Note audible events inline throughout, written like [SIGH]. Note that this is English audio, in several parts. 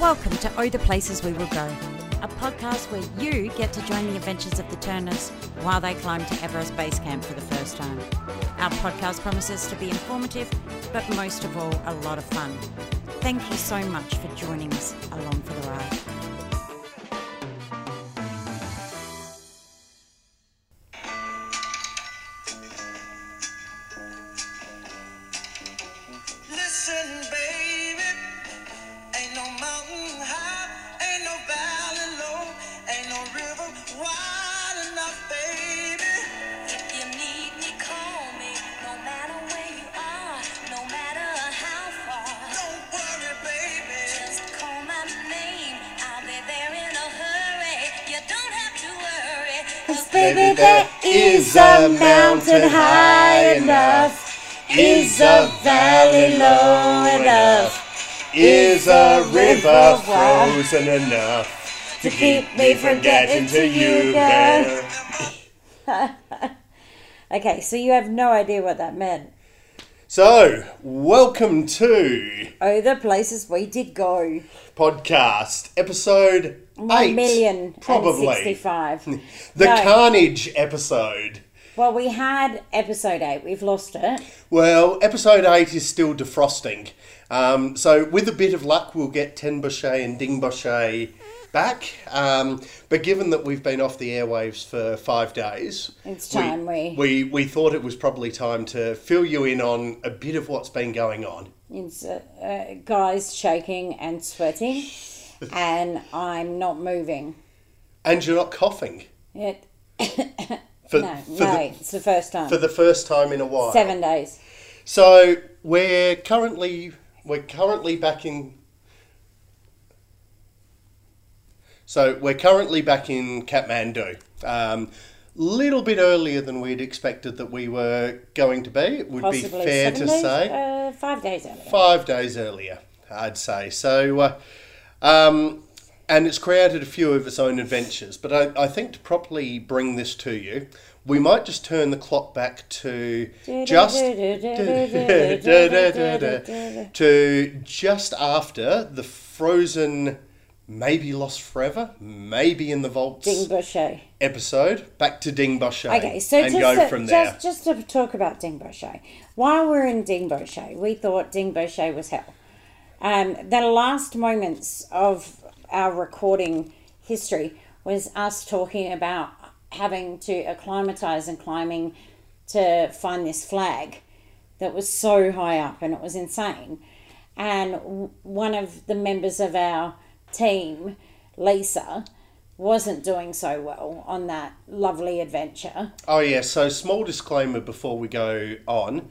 Welcome to Oh the Places We Will Go, a podcast where you get to join the adventures of the Turners while they climb to Everest Base Camp for the first time. Our podcast promises to be informative, but most of all, a lot of fun. Thank you so much for joining us along for the ride. A river frozen enough to keep me from getting to you, girl? [LAUGHS] Okay, so you have no idea what that meant. So, welcome to Oh, the places we did go. podcast episode One eight, million probably and sixty-five. [LAUGHS] the No. Carnage episode. Well, we had episode eight. We've lost it. Well, episode 8 is still defrosting. Um, so, with a bit of luck, we'll get Ten Tengboche and Ding Dingboche back. Um, but given that we've been off the airwaves for five days, It's time we- we, we thought it was probably time to fill you in on a bit of what's been going on. It's uh, uh, guys shaking and sweating, [LAUGHS] and I'm not moving. And you're not coughing It, [LAUGHS] for, no, for, no, the, it's the first time. for the first time in a while. Seven days. So we're currently we're currently back in. So we're currently back in Kathmandu. Um, little bit earlier than we'd expected that we were going to be. It would Possibly be fair to days. say Uh, five days earlier. five days earlier. I'd say so. Uh, um, and it's created a few of its own adventures. But I, I think to properly bring this to you, we might just turn the clock back to just [LAUGHS] to just after the frozen, maybe lost forever, maybe in the vaults Dingboche. episode. Back to Dingboche. Okay, so and just go to, from there. just just to talk about Dingboche. While we're in Dingboche, we thought Dingboche was hell. Um, the last moments of our recording history was us talking about having to acclimatise and climbing to find this flag that was so high up and it was insane. And one of the members of our team, Lisa, wasn't doing so well on that lovely adventure. Oh yeah, so small disclaimer before we go on.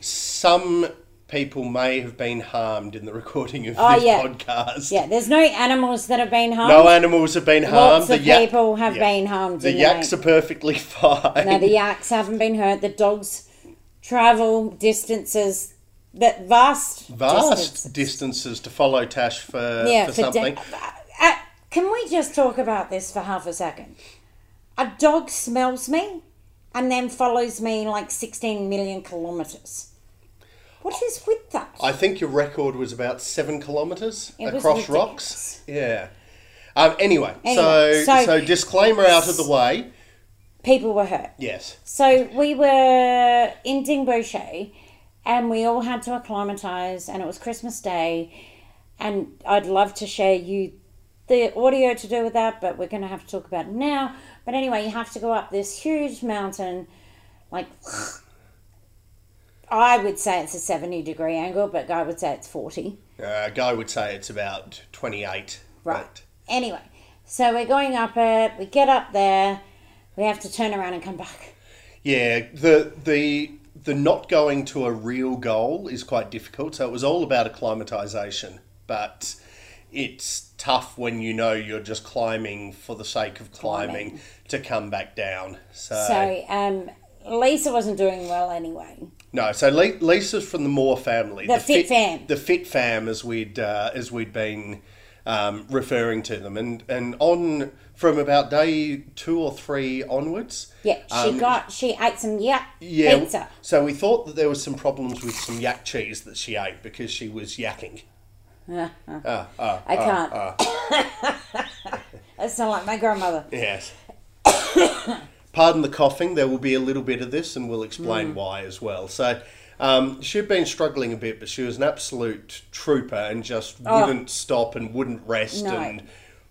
Some people may have been harmed in the [LAUGHS] recording of Oh, this yeah. podcast. Yeah, there's no animals that have been harmed. No animals have been harmed. Lots of yak- people have yeah. been harmed. The yaks the are perfectly [LAUGHS] fine. No, the yaks haven't been hurt. The dogs travel distances that vast, Vast distances. distances to follow Tash for, Yeah, for for something. uh, can we just talk about this for half a second? A dog smells me and then follows me like 16 million kilometres. What is with that? I think your record was about seven kilometres It was across rocks. ridiculous. Yeah. Um, anyway, Anyway, so, so- so disclaimer out of the way. People were hurt. Yes. So we were in Dingboche and we all had to acclimatise and it was Christmas Day and I'd love to share you the audio to do with that, but we're going to have to talk about it now. But anyway, you have to go up this huge mountain, like I would say it's a 70 degree angle, but Guy would say it's 40. Uh, Guy would say it's about 28. Right. Anyway, so we're going up it, we get up there, we have to turn around and come back. Yeah, the the the not going to a real goal is quite difficult. So it was all about acclimatization, but it's tough when you know you're just climbing for the sake of climbing, Climbing. to come back down. So, So um, Lisa wasn't doing well anyway. no, so Le- Lisa's from the Moore family, The Fit Fam. the Fit Fam, as we'd uh, as we'd been um, referring to them, and and on from about day two or three onwards. Yeah, she um, got she ate some yak Yeah, pizza. so we thought that there was some problems with some yak cheese that she ate because she was yakking. [LAUGHS] Ah, ah, I ah, can't. [LAUGHS] That's not like my grandmother. Yes. [COUGHS] Pardon the coughing. There will be a little bit of this, and we'll explain Mm. why as well. So, um, she'd been struggling a bit, but she was an absolute trooper and just wouldn't stop and wouldn't rest. Oh. No. And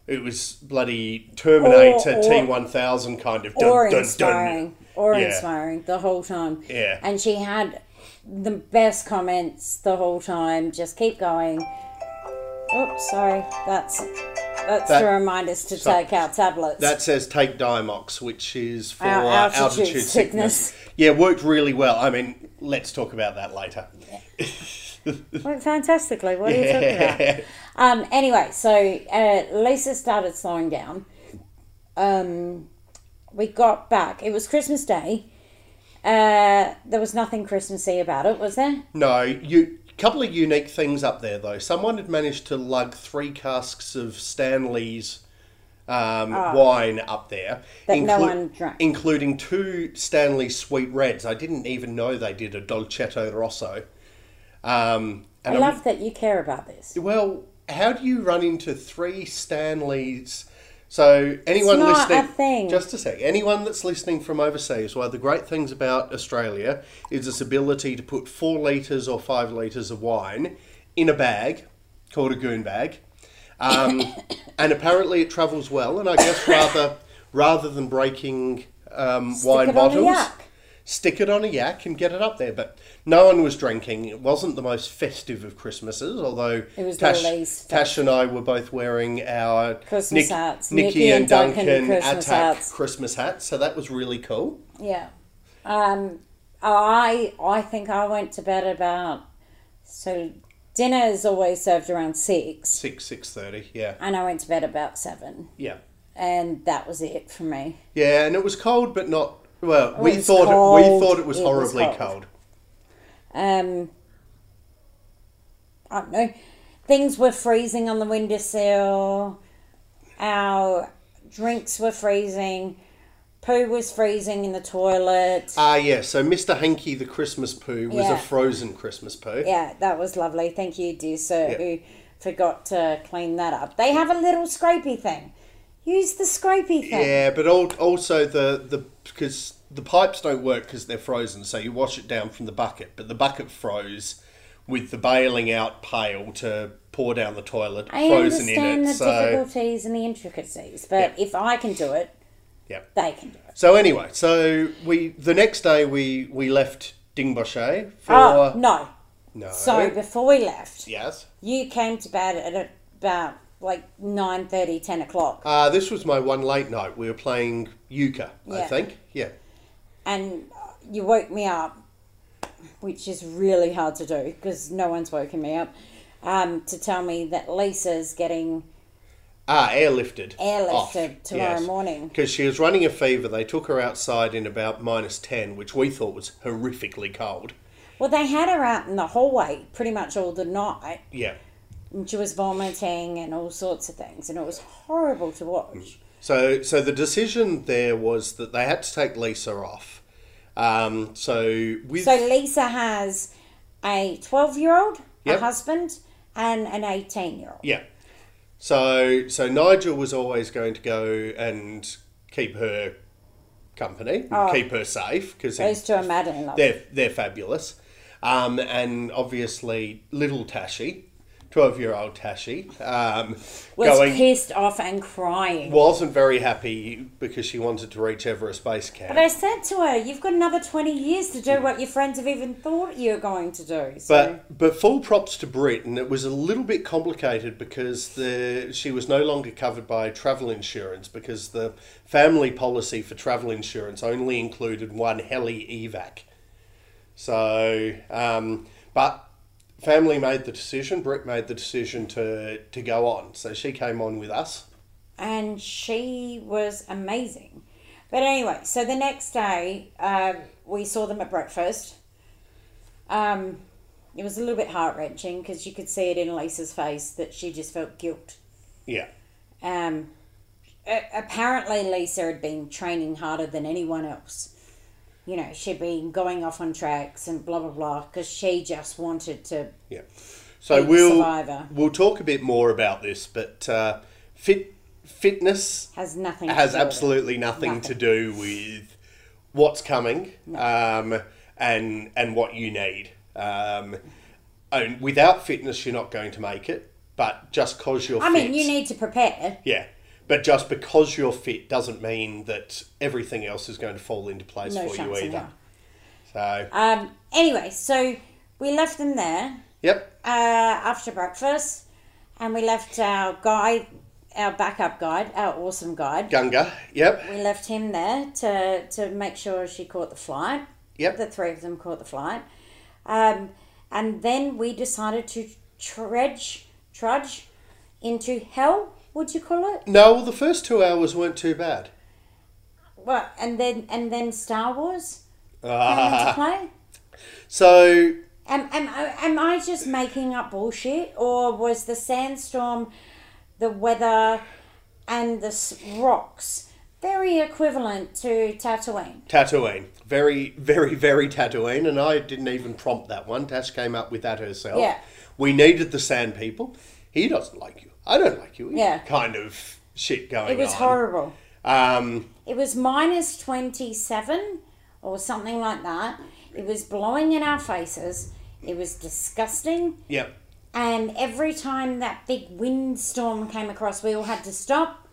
it was bloody Terminator Or- or- T one thousand kind of dun, or dun, dun. inspiring, or Yeah. inspiring the whole time. Yeah. and she had the best comments the whole time. Just keep going. Oops, sorry. That's that's That- to remind us to so- take our tablets. That says take Diamox, which is for Our altitude altitude, sickness. sickness. Yeah, worked really well. I mean, let's talk about that later. Went fantastically. What are you talking about? Um, anyway, so uh, Lisa started slowing down. Um, we got back. It was Christmas Day. Uh, there was nothing Christmassy about it, was there? No, you couple of unique things up there though. Someone had managed to lug three casks of Stanley's um, wine up there. That no one drank. including two Stanley Sweet Reds. I didn't even know they did a Dolcetto Rosso. Um, and I I'm- love that you care about this. well, how do you run into three Stanleys? So anyone listening, just a sec. Anyone that's listening from overseas, one of the great things about Australia is its ability to put four liters or five liters of wine in a bag called a goon bag, um, [COUGHS] and apparently it travels well. And I guess [COUGHS] rather rather than breaking um, wine it on a bottles. Stick it on a yak and get it up there. But no one was drinking. It wasn't the most festive of Christmases, although It was the Tash, least Tash and I were both wearing our Christmas hats. Nikki, Nikki and and Duncan Duncan, Christmas Attack hats. Christmas hats. So that was really cool. Yeah. Um, I I think I went to bed about so dinner is always served around six, Six six thirty. Yeah, and I went to bed about seven, yeah, and that was it for me. yeah. And it was cold, but not. Well, we was thought it, we thought it was It was horribly cold. cold. Um, I don't know. Things were freezing on the windowsill. Our drinks were freezing. Poo was freezing in the toilet. Ah, yeah. So Mr. Hanky the Christmas poo was Yeah. a frozen Christmas poo. Yeah, that was lovely. Thank you, dear sir, Yeah. who forgot to clean that up. They have a little scrapey thing. Use the scrapey thing. Yeah, but also the the because the pipes don't work because they're frozen, so you wash it down from the bucket, but the bucket froze with the bailing out pail to pour down the toilet I frozen in understand the so difficulties and the intricacies, but Yeah. if I can do it, yeah. they can do it. So anyway, so we the next day we we left Dingboche for Oh, no. no So before we left, yes. you came to bed at about like 9.30, 10 o'clock. Uh, this was my one late night. We were playing euchre, I think. Yeah. and you woke me up, which is really hard to do because no one's woken me up, um, to tell me that Lisa's getting Ah, airlifted. Airlifted tomorrow morning. Because she was running a fever. They took her outside in about minus 10, which we thought was horrifically cold. well, they had her out in the hallway pretty much all the night, Yeah. And she was vomiting and all sorts of things, and it was horrible to watch. So, so the decision there was that they had to take Lisa off. Um, so with So Lisa has a twelve-year-old, Yep. a husband, and an eighteen-year-old. yeah, so so Nigel was always going to go and keep her company, keep her safe because Oh. Those two are madly in love. they're they're fabulous. Um, and obviously, little Tashi, twelve-year-old Tashi, um, was going pissed off and crying. wasn't very happy because she wanted to reach Everest Base Camp. But I said to her, "You've got another twenty years to do what your friends have even thought you're going to do." So, But but full props to Brit, and it was a little bit complicated because the she was no longer covered by travel insurance because the family policy for travel insurance only included one heli evac. So, um, but family made the decision. Brit made the decision to to go on, so she came on with us. and she was amazing. But anyway, so the next day um, we saw them at breakfast. Um, it was a little bit heart wrenching because you could see it in Lisa's face that she just felt guilt Yeah. Um, apparently, Lisa had been training harder than anyone else. You know, she'd been going off on tracks and blah blah blah because she just wanted to. Yeah. So we'll survivor. we'll talk a bit more about this, but uh, fit fitness Has nothing. to has absolutely nothing, Nothing. to do with what's coming um, and and what you need. Um, and without fitness, you're not going to make it. But just because you're I fit, mean, you need to prepare. yeah. But just because you're fit doesn't mean that everything else is going to fall into place No for you either. So, Um. Anyway, so we left them there yep, uh, after breakfast, and we left our guide, our backup guide, our awesome guide. Gunga, yep, We left him there to to make sure she caught the flight. Yep. The three of them caught the flight, um, and then we decided to trudge, trudge into hell. Would you call it? No, well, the first two hours weren't too bad. Well, and then and then Star Wars came into Ah, play. [LAUGHS] so Am, am, am I just making up bullshit? Or was the sandstorm, the weather, and the rocks very equivalent to Tatooine? Tatooine. Very, very, very Tatooine, and I didn't even prompt that one. Tash came up with that herself. Yeah. We needed the sand people. He doesn't like you. I don't like you. Yeah. Kind of shit going on. It was horrible. Um, It was minus 27 or something like that. It was blowing in our faces. It was disgusting. yep. And every time that big windstorm came across, we all had to stop,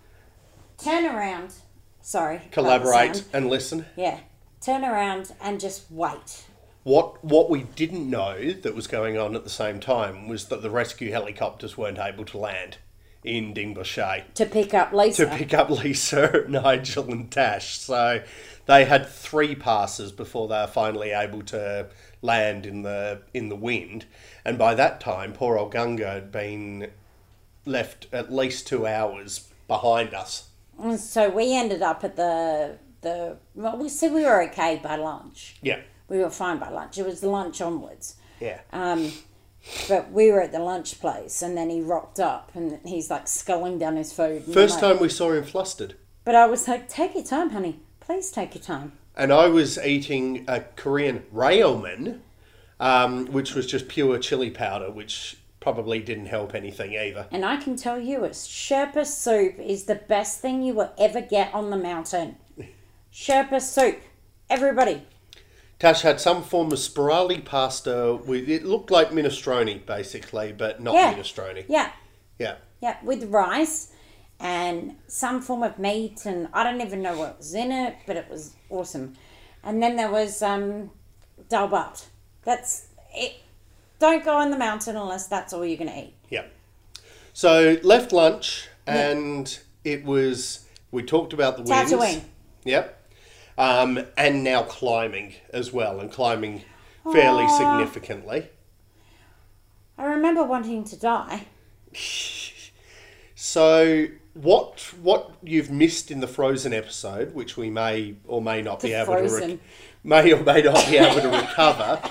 turn around. Sorry. Collaborate and listen. Yeah. Turn around and just wait. What what we didn't know that was going on at the same time was that the rescue helicopters weren't able to land in Dingboche. To pick up Lisa. to pick up Lisa, [LAUGHS] Nigel, and Tash. So they had three passes before they were finally able to land in the in the wind. And by that time, poor old Gunga had been left at least two hours behind us. So we ended up at the the well, we said we were okay by lunch. Yeah, We were fine by lunch. It was lunch onwards. yeah. Um, but we were at the lunch place, and then he rocked up, and he's like sculling down his food. First like- time we saw him flustered. But I was like, "Take your time, honey. Please take your time." And I was eating a Korean ramen, um, which was just pure chili powder, which probably didn't help anything either. And I can tell you, a Sherpa soup is the best thing you will ever get on the mountain. [LAUGHS] Sherpa soup, everybody. Tash had some form of spirali pasta with it looked like minestrone basically, but not Yeah. minestrone. Yeah, Yeah. yeah, with rice and some form of meat, and I don't even know what was in it, but it was awesome. And then there was um, dal bhat. That's it. Don't go on the mountain unless that's all you're gonna eat. Yeah. So left lunch and it was we talked about the winds. Tatooine. Yep. Um, and now climbing as well and climbing fairly significantly. I remember wanting to die. [LAUGHS] So what what you've missed in the Frozen episode, which we may or may not be The able to Frozen. rec- [LAUGHS] may or may not be [LAUGHS] able to recover,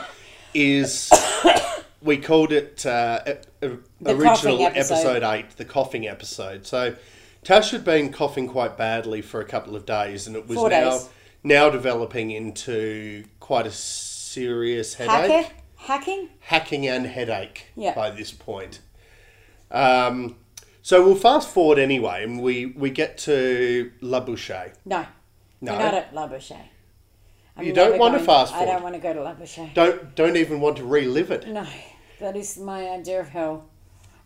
is [COUGHS] we called it uh, uh, original episode. episode eight, the coughing episode. So Tash had been coughing quite badly for a couple of days, and it was Four now days. Now developing into quite a serious headache Hacker? Hacking? hacking and headache Yeah. by this point. Um, so we'll fast forward anyway, and we, we get to Lobuche. No. No. We're not at Lobuche. I'm You don't want to fast I don't want to go to Lobuche. Don't don't even want to relive it. No, that is my idea of hell.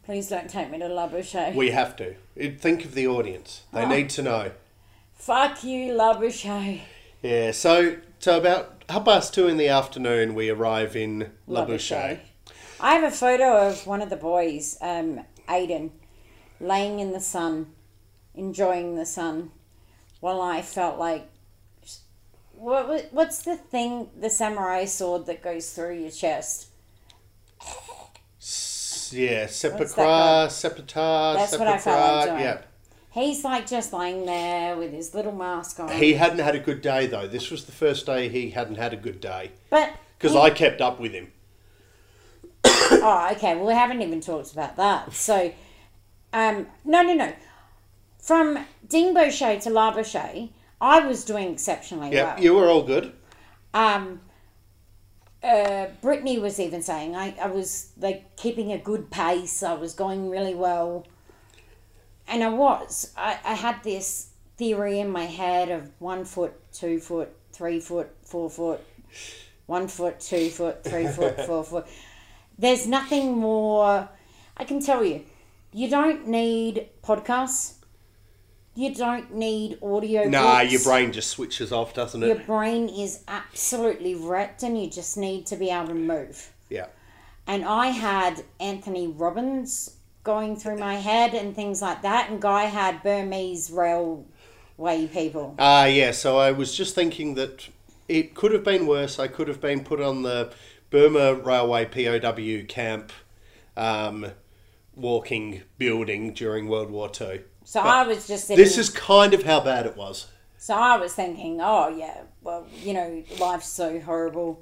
Please don't take me to Lobuche. We have to. Think of the audience; they Oh. need to know. Fuck you, Lobuche. Yeah. So so about half past two in the afternoon, we arrive in La. Bouche. I have a photo of one of the boys, um, Aiden, laying in the sun, enjoying the sun, while I felt like. What, what- what's the thing, the samurai sword that goes through your chest? Yeah, that sepultar, That's what I felt like doing. Yeah. He's like just laying there with his little mask on. He hadn't had a good day though. This was the first day he hadn't had a good day but because he- I kept up with him. [COUGHS] Oh, okay. Well, we haven't even talked about that. So Um, no, no, no. From Dingboche to Lobuche, I was doing exceptionally Yeah, well. you were all good. um, uh, Brittany was even saying I, I was like keeping a good pace. I was going really well, and I was. I, I had this theory in my head of one foot, two foot, three foot, four foot, one foot, two foot, three [LAUGHS] foot, four foot. There's nothing more. I can tell you, you don't need podcasts. You don't need audio. Nah, books your brain just switches off, doesn't it? your brain is absolutely wrecked and you just need to be able to move. Yeah. And I had Anthony Robbins going through my head and things like that, and Guy had Burmese railway people. Ah, yeah. So I was just thinking that it could have been worse. I could have been put on the Burma Railway POW camp um, walking building during World War Two. So I was just sitting, This is kind of how bad it was. so I was thinking, oh yeah, well you know life's so horrible.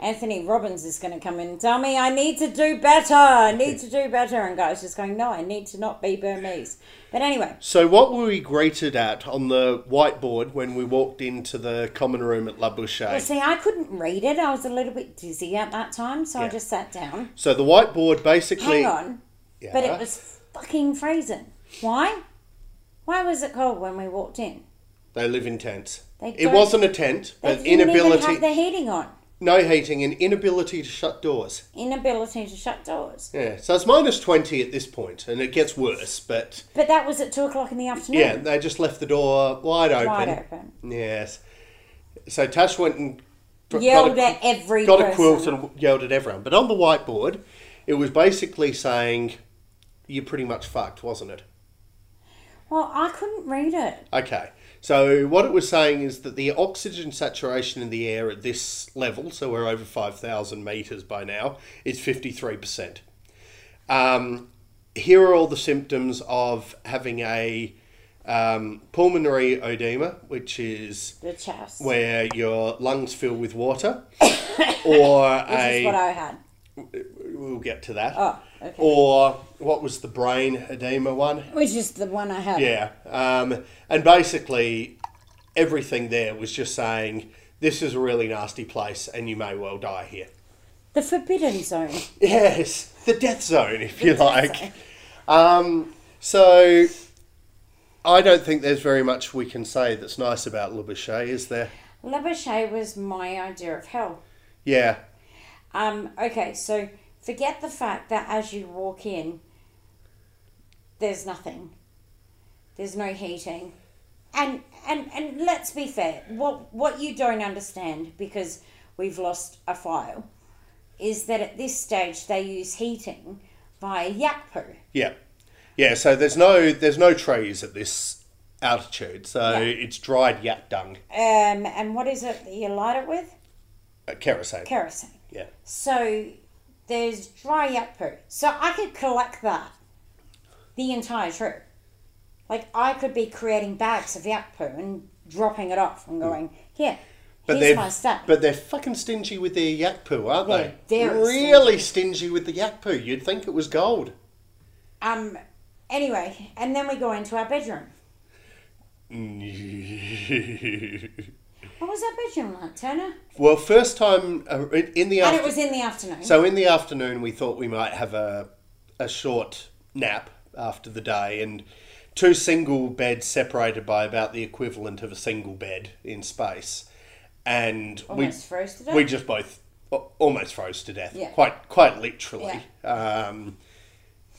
Anthony Robbins is going to come in and tell me I need to do better. I need to do better, and Guy's just going, no, I need to not be Burmese. But anyway, So, what were we greeted at on the whiteboard when we walked into the common room at Lobuche? Well, see, I couldn't read it. I was a little bit dizzy at that time, so I just sat down. So, the whiteboard basically. Hang on. Yeah. But it was fucking freezing. Why? Why was it cold when we walked in? They live in tents. They it wasn't a tent, They but didn't inability. even have the heating on. No heating and inability to shut doors. Inability to shut doors. Yeah, so it's minus 20 at this point, and it gets worse, but But that was at two o'clock in the afternoon. yeah, they just left the door wide open. Wide open. Yes. So Tash went and Yelled a, at every got a quilt and yelled at everyone. But on the whiteboard, it was basically saying, you're pretty much fucked, wasn't it? Well, I couldn't read it. Okay. So what it was saying is that the oxygen saturation in the air at this level, so we're over 5,000 meters by now, is 53%. Um, here are all the symptoms of having a um, pulmonary edema, which is The chest. where your lungs fill with water, [COUGHS] or Which is what a I had. we'll get to that, Oh, okay. or what was the brain edema one? Which is the one I had. Yeah, um, and basically everything there was just saying this is a really nasty place, and you may well die here. The forbidden zone. Yes, the death zone, if you The death like. Um, so I don't think there's very much we can say that's nice about Lobuche, is there? Lobuche was my idea of hell. Yeah, Um, okay, so forget the fact that as you walk in, there's nothing. There's no heating. And and and let's be fair, what what you don't understand because we've lost a file is that at this stage they use heating via yak poo. yeah, yeah. So there's no there's no trees at this altitude, so Yeah. it's dried yak dung, Um, and what is it that you light it with? uh, kerosene. Kerosene. yeah, So there's dry yak poo. So I could collect that the entire trip. Like I could be creating bags of yak poo and dropping it off and going, here, But here's they're my stuff. but they're fucking stingy with their yak poo, aren't They're they? very really stingy. with the yak poo. You'd think it was gold. um anyway, and then we go into our bedroom. [LAUGHS] What was our bedroom like, Turner? well, first time uh, in the And after- it was in the afternoon. so in the afternoon we thought we might have a a short nap after the day and two single beds separated by about the equivalent of a single bed in space and Almost we froze to death. we just both almost froze to death Yeah. quite quite literally um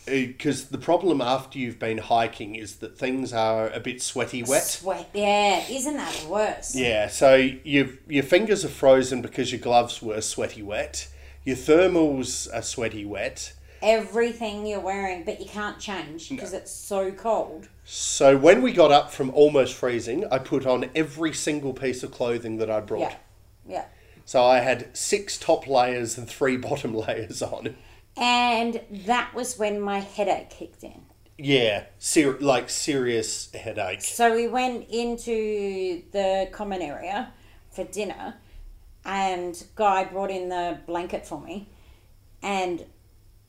because the problem after you've been hiking is that things are a bit sweaty wet Sweat. Yeah, isn't that worse? yeah, so your your fingers are frozen because your gloves were sweaty wet. Your thermals are sweaty wet. Everything you're wearing, but you can't change because it's so cold. So when we got up from almost freezing, I put on every single piece of clothing that I brought. Yeah. Yeah. So I had six top layers and three [LAUGHS] bottom layers on. And that was when my headache kicked in. Yeah, ser- like serious headache. So we went into the common area for dinner, and Guy brought in the blanket for me, and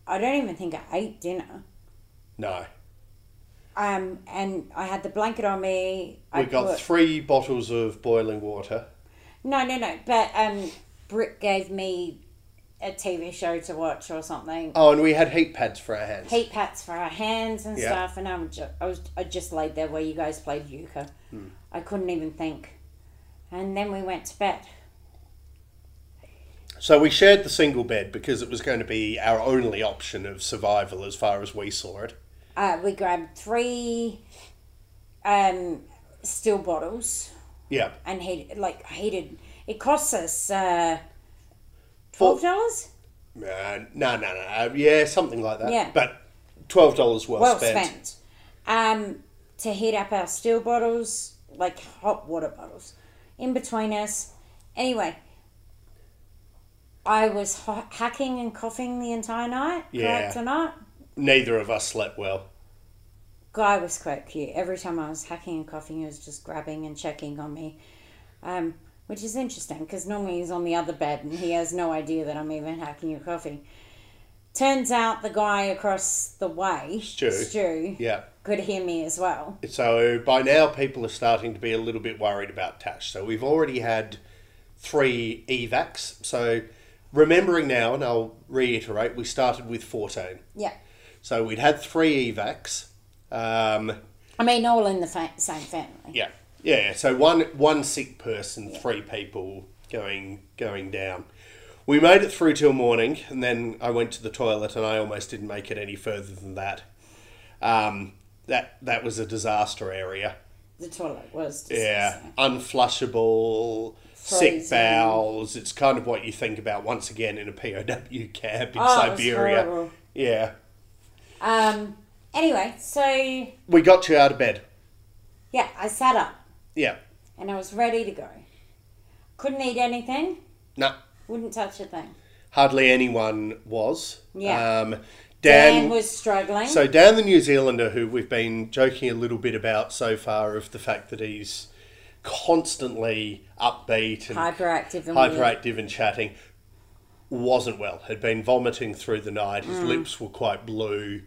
I don't even think I ate dinner. No. Um, and I had the blanket on me. I We got put- three bottles of boiling water. No, no, no. But um, Britt gave me a TV show to watch or something. Oh, and we had heat pads for our hands. Heat pads for our hands and Yeah. stuff, and I'm just, I was I just laid there where you guys played euchre. Hmm. I couldn't even think, and then we went to bed. So we shared the single bed because it was going to be our only option of survival as far as we saw it. Uh, we grabbed three um, still bottles Yeah. and heated like heated. It cost us uh, twelve dollars. No, no, no. Yeah, something like that. Yeah. But twelve dollars well, well spent. spent. Um, to heat up our steel bottles, like hot water bottles, in between us. Anyway, I was ha- hacking and coughing the entire night. Yeah. Correct or not? Neither of us slept well. Guy was quite cute. Every time I was hacking and coughing, he was just grabbing and checking on me, um, which is interesting because normally he's on the other bed and he has no idea that I'm even hacking your coffee. Turns out the guy across the way, Stu. Stu Yeah. could hear me as well. So by now, people are starting to be a little bit worried about Tash. So we've already had three evacs. So remembering now, and I'll reiterate, we started with 14. Yeah. So we'd had three evacs. Um, I mean, all in the fa- same family. yeah, yeah. So one one sick person, three people going going down. We made it through till morning, and then I went to the toilet, and I almost didn't make it any further than that. Um, that that was a disaster area. The toilet was. Yeah, unflushable, sick bowels. It's kind of what you think about once again in a POW [LAUGHS] camp in Oh, it was Siberia. horrible. Yeah, Um. Anyway, so we got you out of bed. yeah, I sat up Yeah, and I was ready to go. Couldn't eat anything. no, Wouldn't touch a thing. hardly anyone was. Yeah. Um, Dan, Dan, was struggling. so Dan, the New Zealander, who we've been joking a little bit about so far, of the fact that he's constantly upbeat and hyperactive and weird. hyperactive and chatting, wasn't well. Had been vomiting through the night. Mm. His lips were quite blue.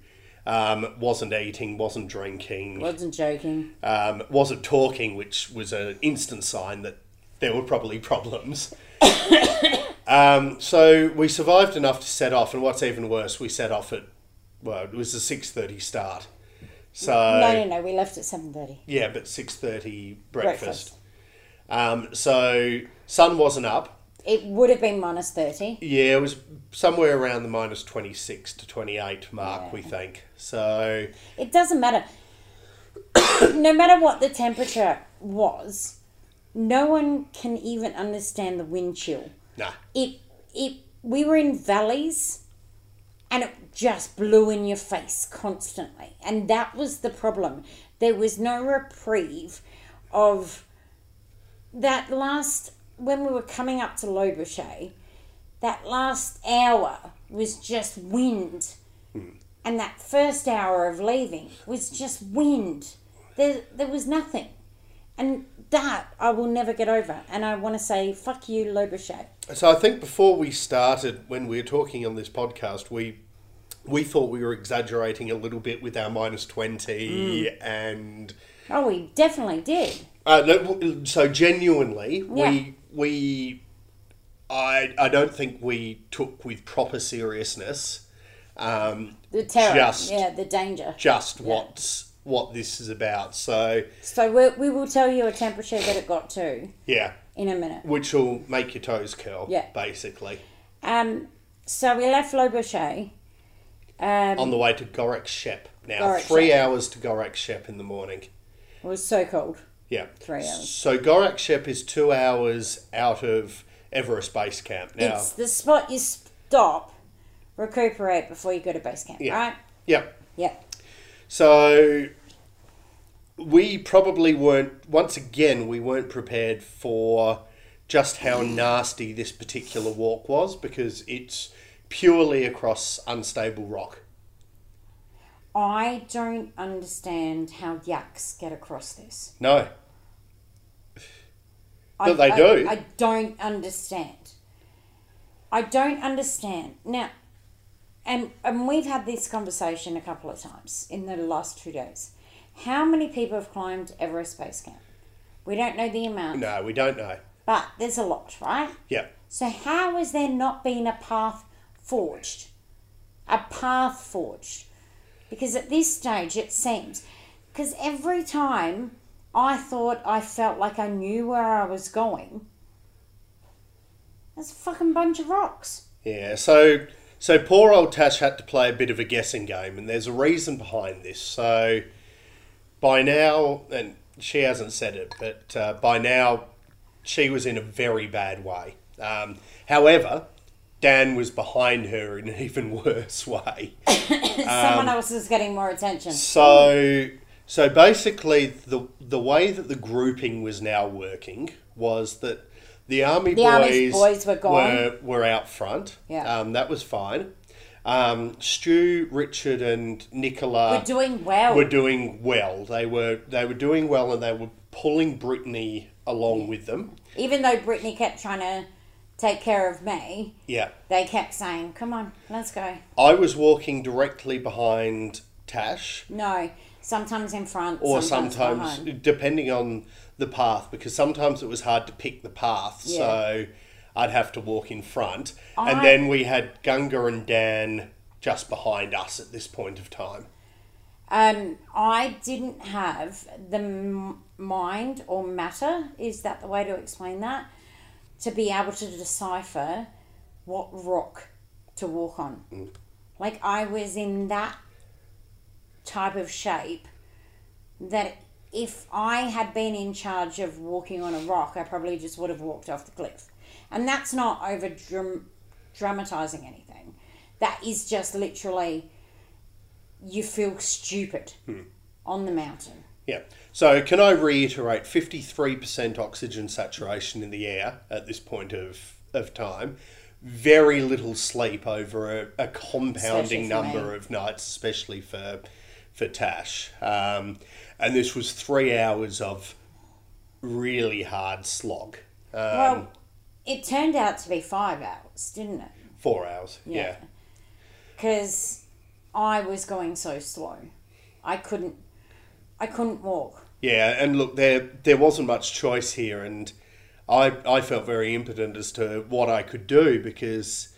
Um, wasn't eating, wasn't drinking, Wasn't joking. um, wasn't talking, which was an instant sign that there were probably problems. [COUGHS] um, so we survived enough to set off, and what's even worse, we set off at well, it was a six thirty start. So no, no, no. We left at seven thirty. yeah, but six thirty breakfast. Breakfast. Um, so sun wasn't up. It would have been minus thirty. Yeah, it was somewhere around the minus 26 to 28 mark, we think. So, It doesn't matter. [COUGHS] no matter what the temperature was, no one can even understand the wind chill. nah. It it we were in valleys and it just blew in your face constantly. And that was the problem. There was no reprieve of that last when we were coming up to Lobuche, that last hour was just wind. And that first hour of leaving was just wind. There, there was nothing. And that I will never get over. And I want to say, fuck you, Lobuche. So, I think before we started, when we were talking on this podcast, we we thought we were exaggerating a little bit with our minus 20 and. Oh, we definitely did. Uh, so genuinely, Yeah. we we I I don't think we took with proper seriousness um, The terror. Just- yeah, the danger. just what's what this is about. So So we, we will tell you a temperature that it got to yeah, in a minute. which will make your toes curl. Yeah. basically Um, so we left Lobuche. Um, on the way to Gorak Shep. Now Gorek three Shep. hours to Gorak Shep in the morning. it was so cold. Yeah, Three hours. So Gorak Shep is two hours out of Everest Base Camp. Now, It's the spot you stop, recuperate before you go to base camp, Yeah. right? yeah. Yeah. So we probably weren't. Once again, we weren't prepared for just how nasty this particular walk was because it's purely across unstable rock. I don't understand how yaks get across this. No, I, But they I- do. I don't understand. I don't understand. Now, and, and we've had this conversation a couple of times in the last two days. How many people have climbed Everest Base Camp? We don't know the amount, No, we don't know. but there's a lot, right? Yeah. So how has there not been a path forged? A path forged? Because at this stage it seems, because every time I thought I felt like I knew where I was going, there's a fucking bunch of rocks. Yeah, so so poor old Tash had to play a bit of a guessing game, and there's a reason behind this. So by now, and she hasn't said it, but uh, by now she was in a very bad way. Um, however, Dan was behind her in an [LAUGHS] even worse way. [COUGHS] Someone else is getting more attention. So so basically, the the way that the grouping was now working was that the army The boys, boys were gone. were, were out front. Yeah. um, that was fine. Um, Stu, Richard, and Nicola We're doing well. were doing well. They were they were doing well, and they were pulling Brittany along with them. Even though Brittany kept trying to take care of me, Yeah, they kept saying, "Come on, let's go." I was walking directly behind Tash. No, sometimes in front, or sometimes, sometimes, depending on the path because sometimes it was hard to pick the path Yeah. so i'd have to walk in front I- and then we had gunga and dan just behind us at this point of time Um, I didn't have the m- mind or matter. Is that the way to explain that? To be able to decipher what rock to walk on. Mm. Like I was in that type of shape that if I had been in charge of walking on a rock, I probably just would have walked off the cliff. And that's not over dram- dramatizing anything. That is just literally you feel stupid hmm. on the mountain. Yeah so can i reiterate 53% oxygen saturation in the air at this point of, of time very little sleep over a, a compounding number me. of nights especially for for tash um, and this was three hours of really hard slog um, well, it turned out to be five hours, didn't it? Four hours. Yeah. Yeah. Because I was going so slow, I couldn't, I couldn't walk. Yeah, and look, there there wasn't much choice here, and I I felt very impotent as to what I could do because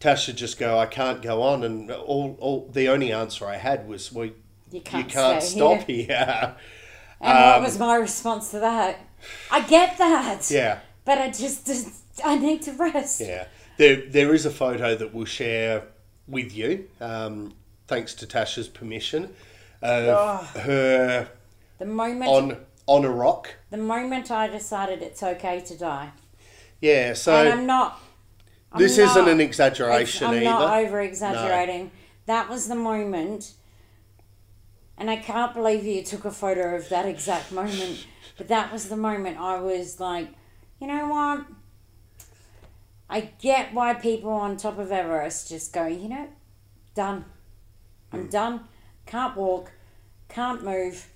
Tasha just go, I can't go on, and all, all the only answer I had was, well, You can't, you can't stop here. [LAUGHS] here. And what was my response to that? I get that. Um, yeah, But I just, I need to rest. yeah. There there is a photo that we'll share with you, um, thanks to Tasha's permission, of her The moment, on on a rock. the moment I decided it's okay to die, Yeah, so and I'm not. I'm this not- isn't an exaggeration I'm either. not over exaggerating. That was the moment, and I can't believe you took a photo of that exact moment. but that was the moment I was like, you know what? I get why people on top of Everest just go, you know, done. I'm hmm. done. Can't walk. Can't move.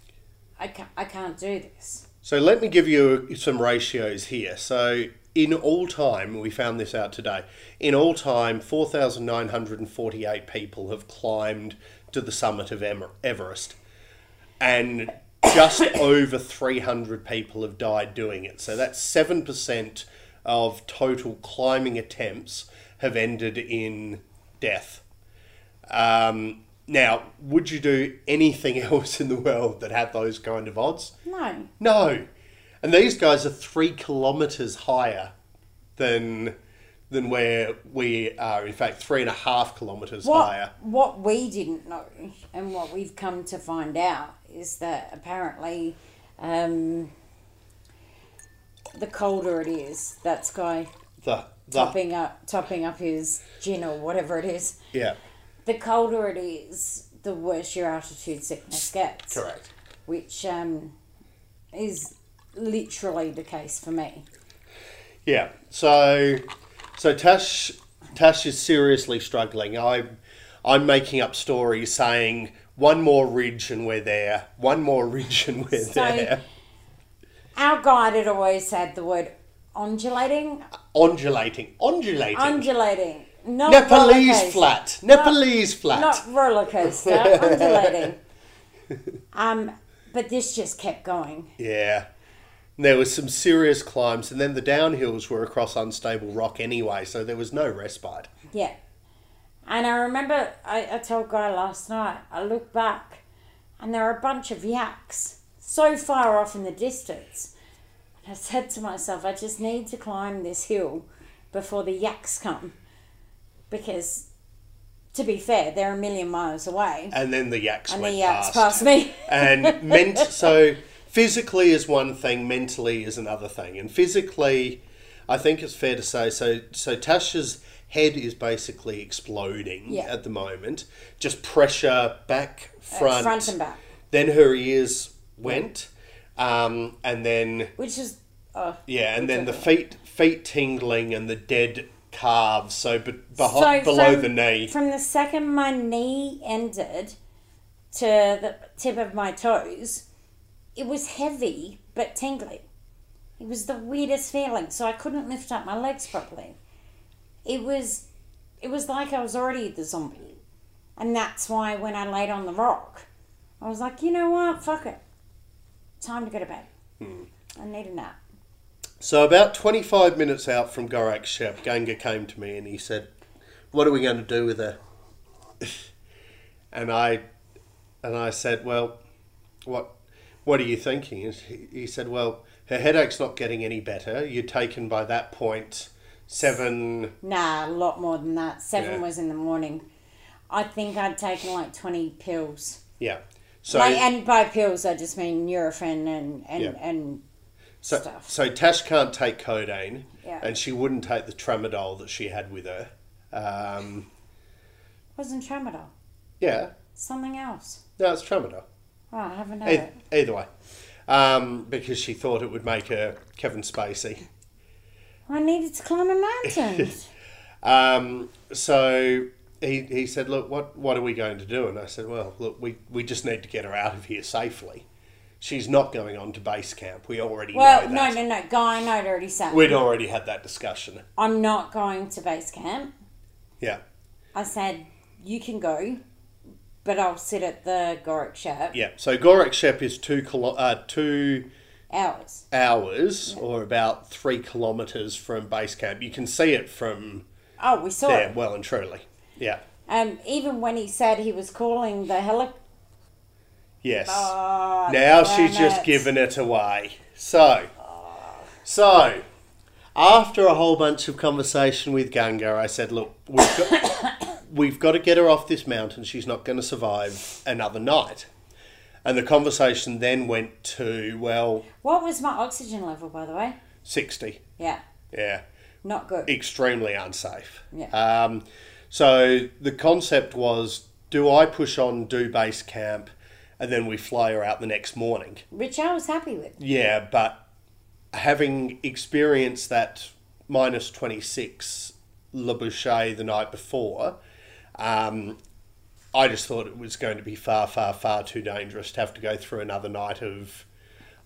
I can't, I can't do this. So let me give you some ratios here. So in all time, we found this out today. In all time, four thousand nine hundred and forty-eight people have climbed to the summit of Everest, and just [COUGHS] over three hundred people have died doing it. So that's seven percent of total climbing attempts have ended in death. Um, now, would you do anything [LAUGHS] else in the world that had those kind of odds? No. No. And these guys are three kilometres higher than than where we are. In fact, three and a half kilometres What, higher. what we didn't know and what we've come to find out is that apparently um, the colder it is, that's guy The, the topping up topping up his gin or whatever it is. yeah, The colder it is, the worse your altitude sickness gets. correct. Which um, is literally the case for me. Yeah. So, so Tash Tash is seriously struggling. I I'm making up stories saying one more ridge and we're there. One more ridge and we're So- there. Our guide had always said the word undulating, Undulating, undulating. undulating, not Nepalese flat. Nepalese flat. not roller coaster, [LAUGHS] undulating. Um, but this just kept going. Yeah. There was some serious climbs, and then the downhills were across unstable rock anyway, so there was no respite. Yeah. And I remember I, I told Guy last night, I looked back and there are a bunch of yaks so far off in the distance. And I said to myself, I just need to climb this hill before the yaks come. Because, to be fair, they're a million miles away. And then the yaks And went the yaks past. passed me. [LAUGHS] and meant so physically is one thing, mentally is another thing. And physically, I think it's fair to say so. So Tasha's head is basically exploding Yeah. at the moment. Just pressure back, front, front and back. Then her ears went, um, and then Which is. Oh, yeah, and then the feet feet tingling and the dead calves. So be, beho- So below the knee. From the second my knee ended to the tip of my toes, it was heavy but tingly. It was the weirdest feeling. So I couldn't lift up my legs properly. It was, it was like I was already the zombie, and that's why when I laid on the rock, I was like, you know what, fuck it, time to go to bed. Hmm. I need a nap. So about 25 minutes out from Gorak Shep, Ganga came to me and he said, "What are we going to do with her?" And I, and I said, "Well, what, what are you thinking?" And He, said, "Well, her headache's not getting any better. You're taken by that point seven. Nah, a lot more than that. Seven Yeah. was in the morning. I think I'd taken like twenty pills. Yeah. So like, and by pills, I just mean Nurofen and and Yeah. and so, stuff. so Tash can't take codeine, Yeah. and she wouldn't take the tramadol that she had with her. Um, wasn't tramadol. yeah, Something else. no, it's tramadol. Oh, I haven't had Either, it. either way, um, because she thought it would make her Kevin Spacey. I needed to climb a mountain. [LAUGHS] Um, so he, he said, "Look, what what are we going to do?" And I said, "Well, look, we, we just need to get her out of here safely. She's not going on to base camp. We already well, know no, that. no, no. Guy and I'd already said We'd already had that discussion. I'm not going to base camp. Yeah, I said you can go, but I'll sit at the Gorak Shep yeah. So Gorak Shep is two kilo, uh, two hours. hours or about three kilometers from base camp. You can see it from Oh, we saw there, it. well and truly. Yeah. Um, even when he said he was calling the helicopter. Yes. Oh, now she's just it. given it away. So, so after a whole bunch of conversation with Ganga, I said, "Look, we've got, [COUGHS] we've got to get her off this mountain. She's not going to survive another night." And the conversation then went to well, What was my oxygen level, by the way? sixty. Yeah, Yeah, not good. extremely unsafe. Yeah. Um, so the concept was: do I push on, do base camp, and then we fly her out the next morning? Which I was happy with. Yeah, but having experienced that minus 26 Lobuche the night before, um, I just thought it was going to be far, far, far too dangerous to have to go through another night of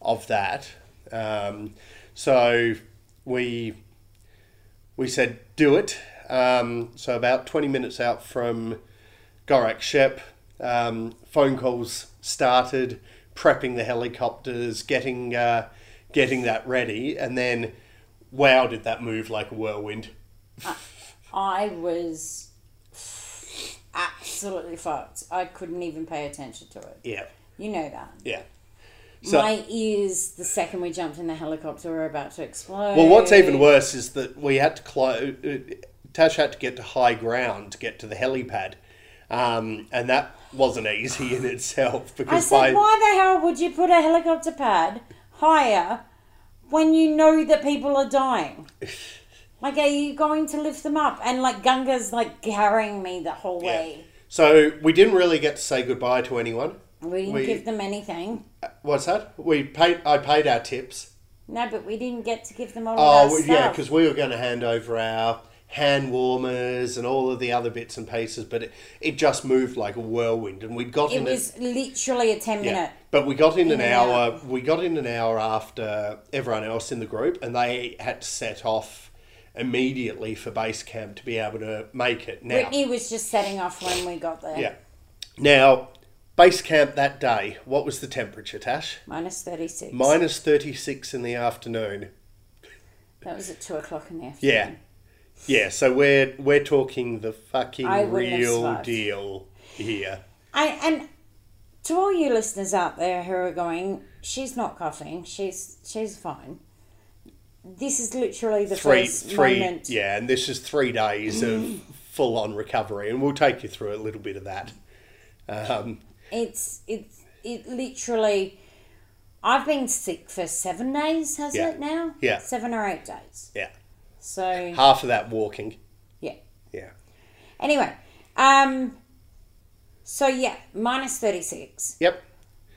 of that. Um, so we we said do it. Um, so about 20 minutes out from Gorak Shep, um, phone calls started, prepping the helicopters, getting uh, getting that ready, and then wow, did that move like a whirlwind? I was absolutely fucked. I couldn't even pay attention to it. Yeah, You know that. yeah. So, My ears, the second we jumped in the helicopter, were about to explode. well, what's even worse is that we had to climb. Tash had to get to high ground to get to the helipad, um, and that wasn't easy in itself because I said, by why the hell would you put a helicopter pad higher when you know that people are dying? [LAUGHS] Like, are you going to lift them up? And like Gunga's like carrying me the whole Yeah. way. So we didn't really get to say goodbye to anyone. We didn't We- give them anything. What's that? We paid. I paid our tips. No, but we didn't get to give them all Oh, of our well, yeah, because we were going to hand over our hand warmers and all of the other bits and pieces, but it, it just moved like a whirlwind, and we'd got it in. was literally a ten a, yeah, minute. but we got in, in an and hour. We got in an hour after everyone else in the group, and they had to set off immediately for base camp to be able to make it. Now, Brittany was just setting off when we got there. Yeah. Now, base camp that day. What was the temperature, Tash? Minus 36. Minus 36 in the afternoon. That was at 2 o'clock in the afternoon. Yeah. Yeah, so we're we're talking the fucking I wouldn't have real deal here. I, and to all you listeners out there who are going, she's not coughing, she's she's fine. This is literally the Three first three moment. yeah, and this is 3 days of [LAUGHS] full on recovery and we'll take you through a little bit of that. Um, It's it's it literally. I've been sick for seven days. Has Yeah. it now? Yeah. Seven or eight days. yeah. So Half of that walking. yeah. Yeah. Anyway, um. So yeah, minus thirty six. Yep.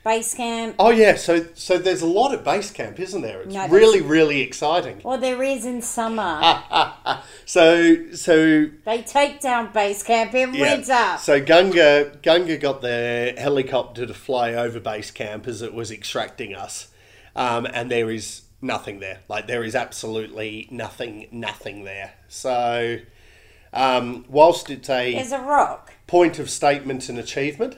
Base camp. Oh yeah, so so there's a lot at base camp, isn't there? It's No, really really exciting. Well, there is in summer. Ah. [LAUGHS] So so They take down base camp in yeah. winter. So Gunga Gunga got the helicopter to fly over base camp as it was extracting us, um, and there is nothing there. Like there is absolutely nothing nothing there. So um, whilst it's a There's a rock. point of statement and achievement,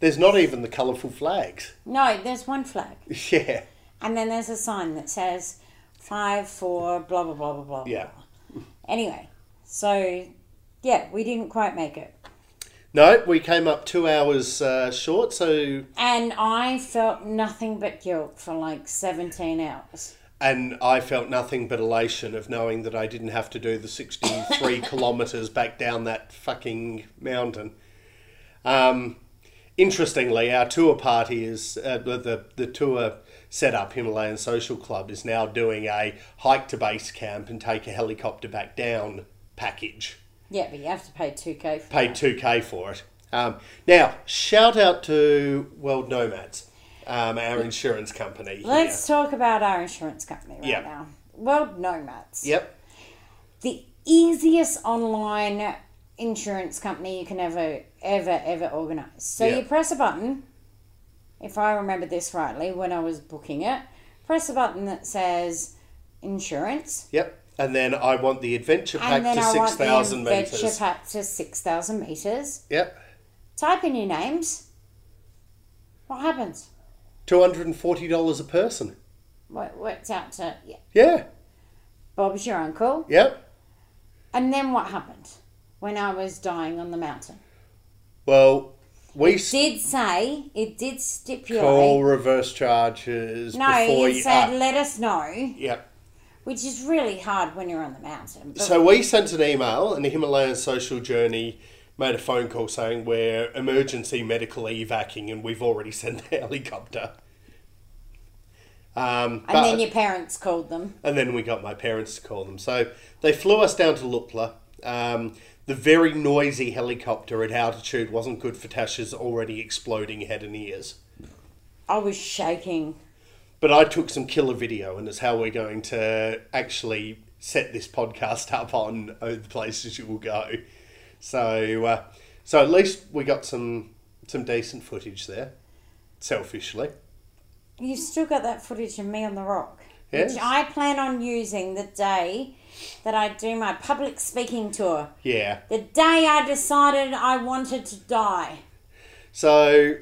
there's not even the colourful flags. No, there's one flag, [LAUGHS] Yeah. and then there's a sign that says five four blah blah blah blah blah. Yeah. Anyway, so yeah, we didn't quite make it. No, we came up two hours uh, short, so And I felt nothing but guilt for like 17 hours. and I felt nothing but elation of knowing that I didn't have to do the 63 [LAUGHS] kilometres back down that fucking mountain. Um, interestingly, our tour party is uh, the, the the tour setup Himalayan Social Club is now doing a hike to base camp and take a helicopter back down package. Yeah, but you have to pay 2k for Paid that. two k for it. Um, now, shout out to World Nomads, um, our insurance company. Let's talk about our insurance company right Yeah. now. World Nomads. Yep. The easiest online insurance company you can ever, ever, ever organise. So Yeah. you press a button, if I remember this rightly, when I was booking it, press a button that says insurance. Yep. And then I want the adventure pack to I want the 6,000 adventure metres. pack to 6,000 metres. Yep. Type in your names. What happens? $240 a person. What works out to yeah. Yeah. Bob's your uncle. Yep. And then what happened when I was dying on the mountain? Well, we It did say it did stipulate. call reverse charges no, before it you. said ah, let us know, yep. Which is really hard when you're on the mountain. But So we sent an email, and the Himalayan Social Journey made a phone call saying we're emergency medical evacing, and we've already [LAUGHS] sent the helicopter. Um, and then your parents called them. and then we got my parents to call them. So they flew us down to Lukla. Um, the very noisy helicopter at altitude wasn't good for Tasha's already exploding head and ears. I was shaking. But I took some killer video, and it's how we're going to actually set this podcast [LAUGHS] up on uh, the places you will go. So, uh, so at least we got some some decent footage there. Selfishly, You've still got that footage of me on the rock, Yes. which I plan on using the day that I do my public speaking tour. yeah. The day I decided I wanted to die. So,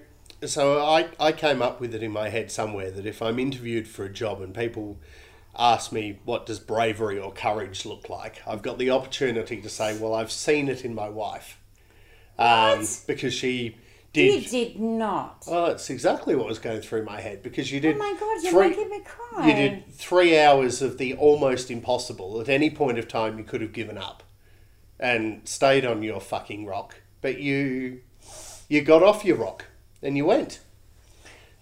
so I, I came up with it in my head somewhere that if I'm interviewed for a job and people ask me what does bravery or courage look like, I've got the opportunity to say, well, I've seen it in my wife, um, because she did. You did. not. Well, that's exactly what was going through my head because you did. Oh my god, you're three- making me cry. You did three hours of the almost impossible. At any point of time, you could have given up and stayed on your fucking rock, but you you got off your rock and you went.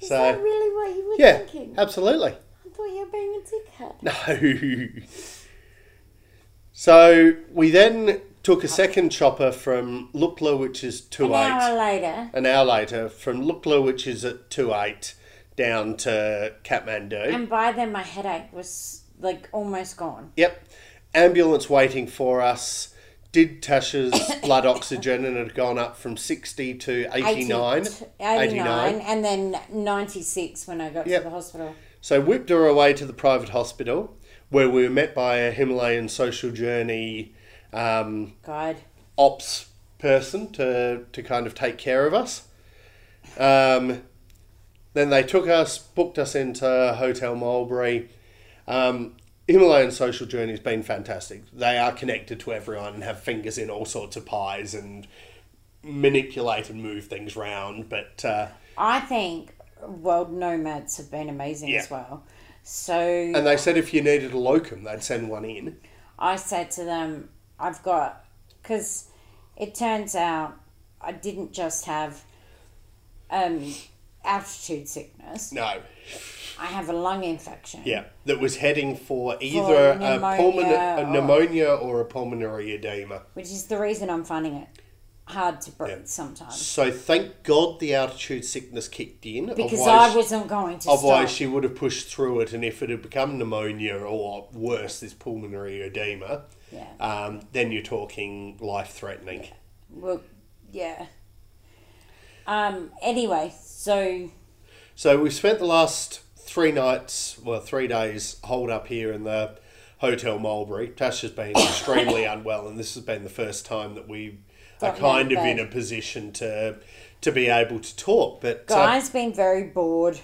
Is so that really what you were yeah, thinking? absolutely. I thought you were being a dickhead. No. [LAUGHS] so we then took a second chopper from Lukla, which is two An eight. hour later, an hour later from Lukla, which is at two eight, down to Kathmandu. and by then my headache was like almost gone. yep, ambulance waiting for us. Did Tasha's [COUGHS] blood oxygen and it had gone up from sixty to 89. 80 89, and then 96 when I got Yep. to the hospital. So whipped her away to the private hospital, where we were met by a Himalayan social journey um, God. ops person to to kind of take care of us. Um, then they took us, booked us into Hotel Mulberry. Um, Himalayan social journey has been fantastic. They are connected to everyone and have fingers in all sorts of pies and manipulate and move things round. But uh, I think World Nomads have been amazing Yeah. as well. So and they said if you needed a locum, they'd send one in. I said to them, I've got, because it turns out I didn't just have um, altitude sickness, No, I have a lung infection. yeah, that was heading for either a, pneumonia pulmon- a or- pneumonia or a pulmonary edema. Which is the reason I'm finding it hard to breathe Yeah. sometimes. So thank God the altitude sickness kicked in. Because otherwise- I wasn't going to Otherwise, stop. she would have pushed through it, and if it had become pneumonia or worse, this pulmonary edema, Yeah. um, then you're talking life threatening. Well, yeah. Um. Anyway, so So we spent the last three nights, well, three days, holed up here in the Hotel Mulberry. Tasha's been [COUGHS] extremely unwell, and this has been the first time that we are kind of of in a position to to be able to talk. But uh, guys been very bored.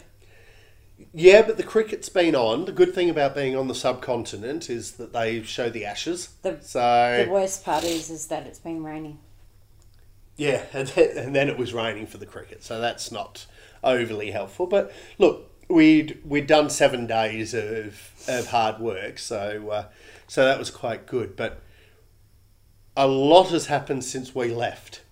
yeah, but the cricket's been on. The good thing about being on the subcontinent is that they show the ashes. The- so The worst part is is that it's been raining. Yeah, [LAUGHS] and then, and then it was raining for the cricket, so that's not overly helpful. But look, we'd we'd done seven days of of hard work, so uh, so that was quite good. But a lot has happened since we left,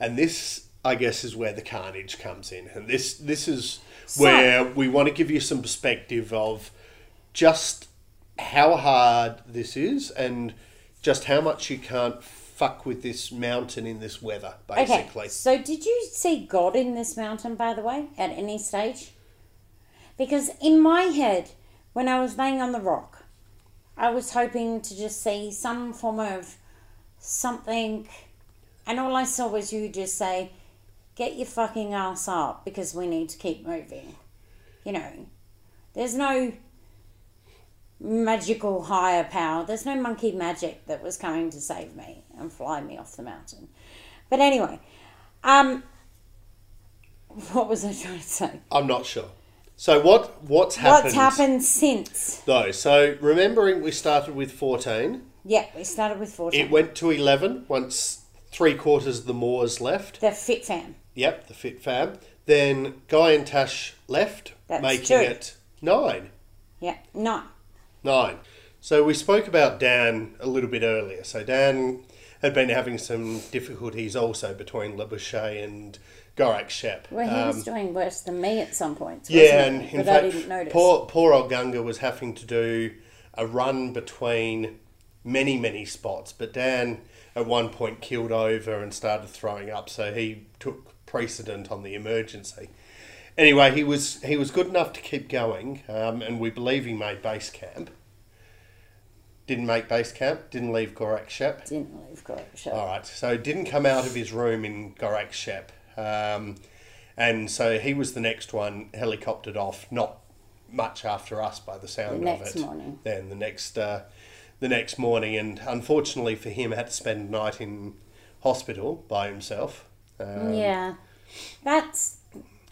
and this, I guess, is where the carnage comes in. And this this is where we want to give you some perspective of just how hard this is, and just how much you can't fuck with this mountain in this weather, basically. Okay, so did you see God in this mountain, by the way, at any stage? Because in my head, when I was laying on the rock, I was hoping to just see some form of something, and all I saw was you just say, Get your fucking ass up because we need to keep moving. You know, there's no magical higher power. There's no monkey magic that was coming to save me and fly me off the mountain. But anyway, um, what was I trying to say? I'm not sure. So what what's happened? What's happened since? though? So remembering we started with 14, Yeah, we started with 14. it went to 11 once three quarters of the moors left. the Fit Fam. Yep, the fit fam. Then Guy and Tash left, That's making it nine. Yeah, nine. Nine. So we spoke about Dan a little bit earlier. So Dan had been having some difficulties also between Lobuche and Gorak Shep. Well, he Um, was doing worse than me at some points. yeah, and he? in but I fact, didn't notice. poor poor old Gunga was having to do a run between many many spots. But Dan at one point killed over and started throwing up, so he took precedent on the emergency. Anyway, he was he was good enough to keep going, um, and we believe he made base camp. Didn't make base camp. Didn't leave Gorak Shep. Didn't leave Gorak Shep. All right. So didn't come out of his room in Gorak Shep. Um, and so he was the next one helicoptered off, not much after us by the sound The of next it. morning. Then the next uh, the next morning, and unfortunately for him, had to spend the night in hospital by himself. Um, yeah, that's.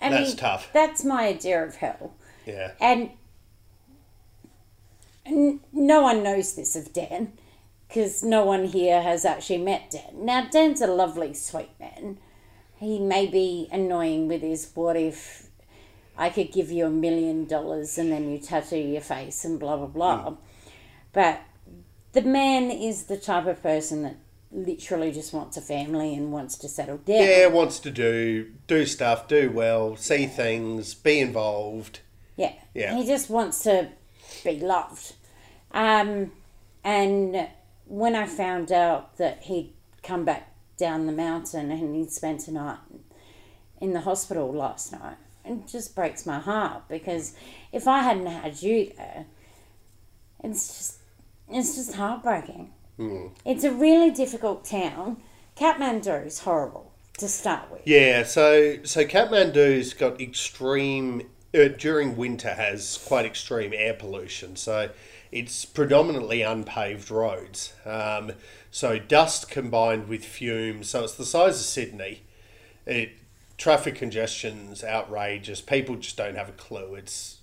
I That's mean, tough. That's my idea of hell. Yeah. And n- no one knows this of Dan because no one here has actually met Dan. Now, Dan's a lovely, sweet man. He may be annoying with his what if I could give you a million dollars and then you tattoo your face and blah, blah, blah. Hmm. But the man is the type of person that literally just wants a family and wants to settle down. Yeah, wants to do do stuff, do well, see things, be involved. Yeah. Yeah. He just wants to be loved. Um, and when I found out that he'd come back down the mountain and he'd spent a night in the hospital last night, it just breaks my heart because if I hadn't had you there, it's just it's just heartbreaking. It's a really difficult town. Kathmandu is horrible to start with. Yeah, so so Kathmandu's got extreme during winter has quite extreme air pollution. So it's predominantly unpaved roads. Um, so dust combined with fumes. So it's the size of Sydney. It traffic congestion's outrageous. People just don't have a clue. It's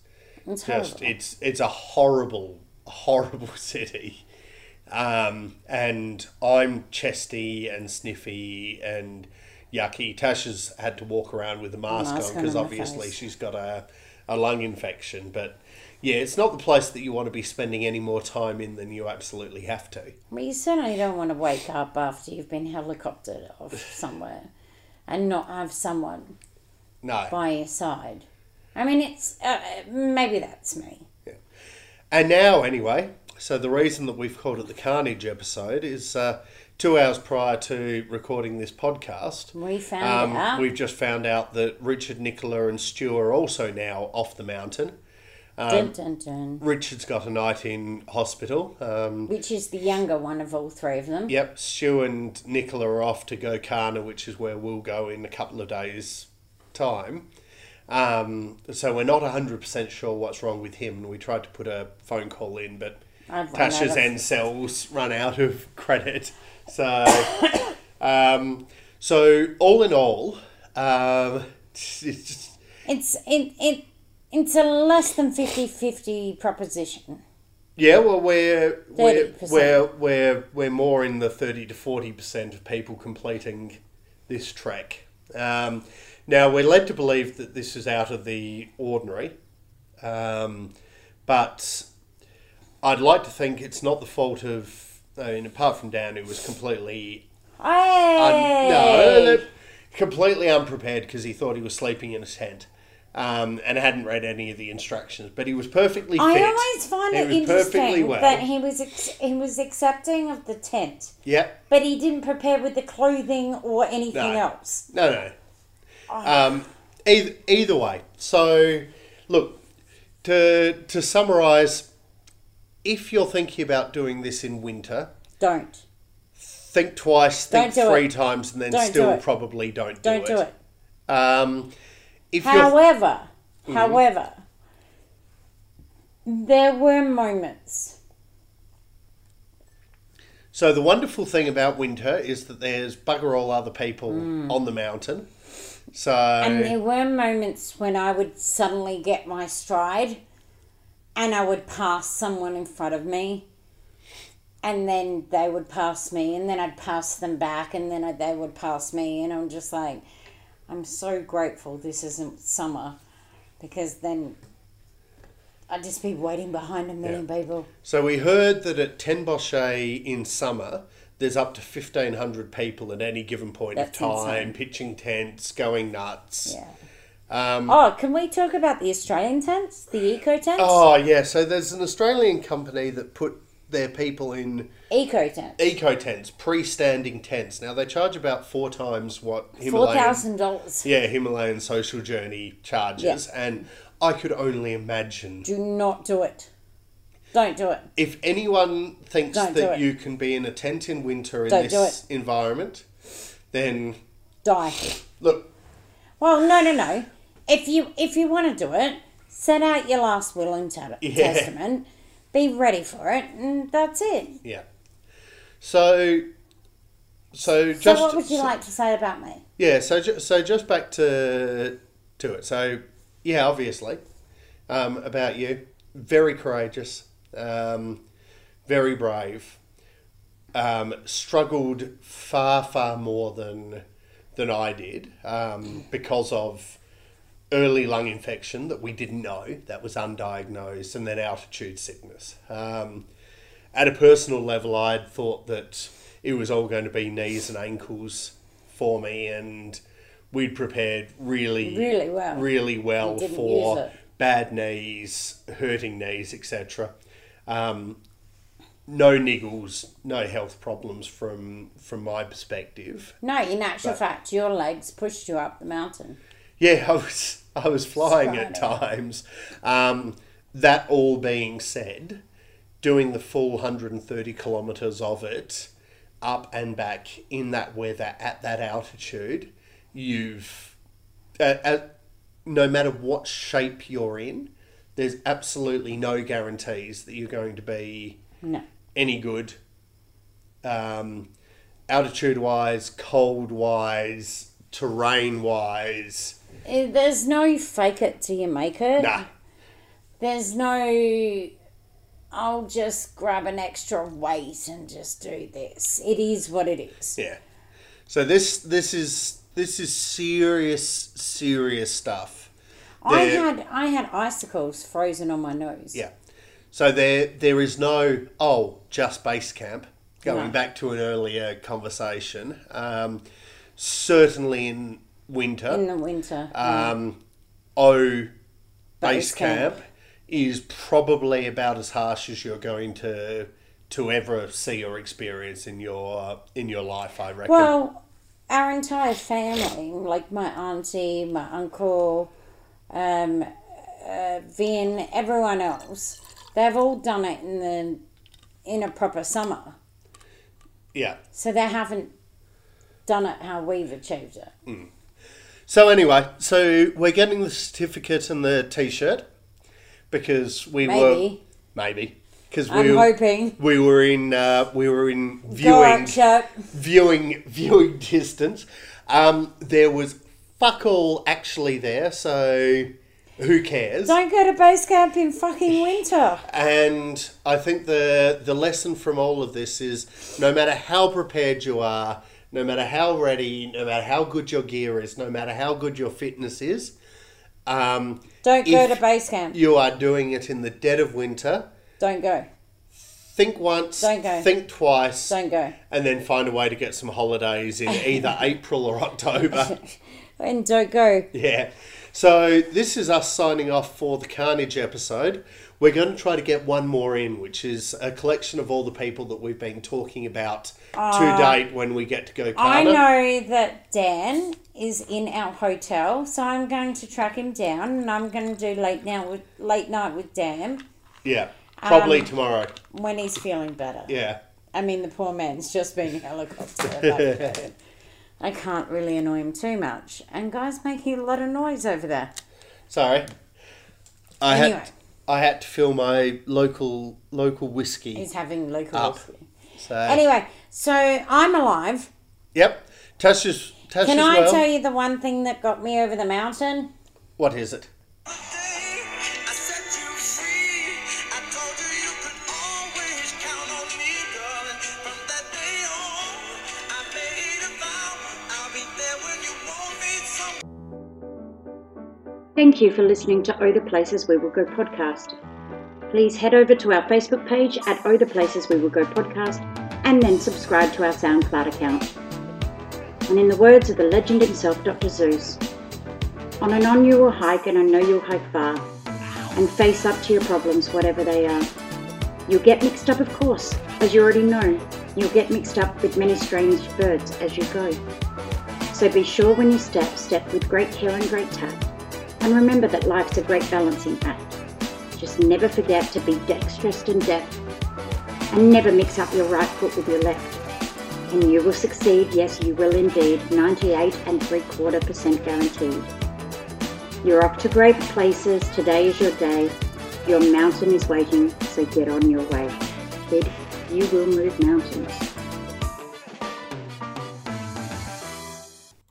It's just horrible. it's it's a horrible [LAUGHS] horrible city um, and i'm chesty and sniffy and yucky tasha's had to walk around with a mask, Mask on because obviously she's got a, a lung infection but yeah it's not the place that you want to be spending any more time in than you absolutely have to Well, you certainly don't want to wake up after you've been helicoptered off [LAUGHS] somewhere and not have someone no by your side. I mean, it's uh, maybe that's me. Yeah. And now, anyway, so the reason that we've called it the Carnage episode is uh, two hours prior to recording this podcast. We found out. Um, We've just found out that Richard, Nicola, and Stu are also now off the mountain. Um, dun, dun, dun. Richard's got a night in hospital. Um, Which is the younger one of all three of them. yep, Stu and Nicola are off to Gokana, which is where we'll go in a couple of days' time. Um, so we're not 100% sure what's wrong with him, we tried to put a phone call in, but I've Tasha's out end cells run out of [LAUGHS] credit. So, um, so all in all, um, it's just, It's it, it it's a less than 50-50 proposition. yeah, well, we're we're, we're we're we're more in the thirty to forty percent of people completing this trek. Um, now we're led to believe that this is out of the ordinary, um, but I'd like to think it's not the fault of. I mean, apart from Dan, who was completely Un- no, completely unprepared because he thought he was sleeping in a tent. Um, and hadn't read any of the instructions, but he was perfectly fit. I always find He it was perfectly interesting well. that he was ex- he was accepting of the tent, Yeah, but he didn't prepare with the clothing or anything No. else. no, no. Um, either, either way, so look to to summarise. If you're thinking about doing this in winter, Don't think twice, think Don't three it. times, and then Don't still it. probably don't do don't it. do it. Um, However, Mm-hmm. however, there were moments. So the wonderful thing about winter is that there's bugger all other people Mm. on the mountain. So And there were moments when I would suddenly get my stride and I would pass someone in front of me. And then they would pass me, and then I'd pass them back, and then I- they would pass me. And I'm just like, I'm so grateful this isn't summer because then I'd just be waiting behind a million people. so we heard that at Tengboche in summer, there's up to fifteen hundred people at any given point That's of time, insane. pitching tents, going nuts. Yeah. Um, Oh, can we talk about the Australian tents, the eco tents? oh yeah, so there's an Australian company that put their people in Eco tents. eco tents, pre-standing tents. Now they charge about four times what Himalayan thousand dollars. yeah Himalayan social journey charges, and I could only imagine Do not do it. Don't do it. if anyone thinks Don't that you can be in a tent in winter in Don't this environment, then Die. look, Well, no, no, no. If you if you want to do it, set out your last will and ta- Yeah. testament. Be ready for it, and that's it. yeah. So, so just. So, what would you so- like to say about me? Yeah, so ju- so just back to to it. So yeah, obviously, um, about you, very courageous, um, very brave. Um, struggled far far more than than I did um, because of early lung infection that we didn't know that was undiagnosed, and then altitude sickness. Um, at a personal level, I'd thought that it was all going to be knees and ankles for me, and we'd prepared really, Really well. really well for bad knees, hurting knees, etc. Um, no niggles, no health problems from from my perspective. No, in actual But- fact, your legs pushed you up the mountain. Yeah, I was I was flying at times. Um, that all being said, doing the full 130 kilometers of it up and back in that weather at that altitude, you've at, at, no matter what shape you're in, there's absolutely no guarantees that you're going to be No. any good. Um, altitude wise, cold wise, terrain wise. Eh, There's no fake it till you make it. Nah. There's no, I'll just grab an extra weight and just do this. It is what it is. Yeah. So this this is this is serious serious stuff. I There- had I had icicles frozen on my nose. Yeah. So there there is no oh just base camp. Going No. back to an earlier conversation, um, certainly in winter, In the winter. um, O base camp. camp is probably about as harsh as you're going to to ever see or experience in your in your life. I reckon. well, our entire family, like my auntie, my uncle, um, uh, Vin, everyone else, they've all done it in the in a proper summer. yeah. So they haven't done it how we've achieved it. So anyway, so we're getting the certificate and the T-shirt because we were Maybe. maybe because I'm we were, hoping. we were in uh, we were in viewing Chuck. viewing [LAUGHS] viewing distance. Um, there was fuck all actually there, so who cares? Don't go to base camp in fucking winter. [LAUGHS] And I think the the lesson from all of this is no matter how prepared you are, no matter how ready, no matter how good your gear is, no matter how good your fitness is, um, Don't go to base camp. you are doing it in the dead of winter. Don't go. Think once, Don't go. think twice, Don't go. and then find a way to get some holidays in either [LAUGHS] April or October. [LAUGHS] And don't go. Yeah. So this is us signing off for the Carnage episode. We're going to try to get one more in, which is a collection of all the people that we've been talking about to date when we get to go I know that Dan is in our hotel, so I'm going to track him down and I'm going to do late now with late night with Dan Yeah. Probably Um, tomorrow. when he's feeling better. Yeah. I mean, the poor man's just been helicoptered. [LAUGHS] I can't really annoy him too much. And guys making a lot of noise over there. Sorry. I Anyway. had I had to fill my local local whiskey. He's having local Up. whiskey. So Anyway, so I'm alive. Yep. Tasha's Tasha's Can I well. tell you the one thing that got me over the mountain? What is it? Thank you for listening to Oh the Places We Will Go podcast. Please head over to our Facebook page at Oh the Places We Will Go podcast and then subscribe to our SoundCloud account. And in the words of the legend himself, Dr. Seuss, on and on you will hike, and I know you'll hike far, and face up to your problems, whatever they are. You'll get mixed up, of course, as you already know. You'll get mixed up with many strange birds as you go. So be sure when you step, step with great care and great tact. And remember that life's a great balancing act. Just never forget to be dexterous and deft. And never mix up your right foot with your left. And you will succeed, yes, you will indeed, 98 and 3 quarter percent guaranteed. You're off to great places, today is your day. Your mountain is waiting, so get on your way. Kid, you will move mountains.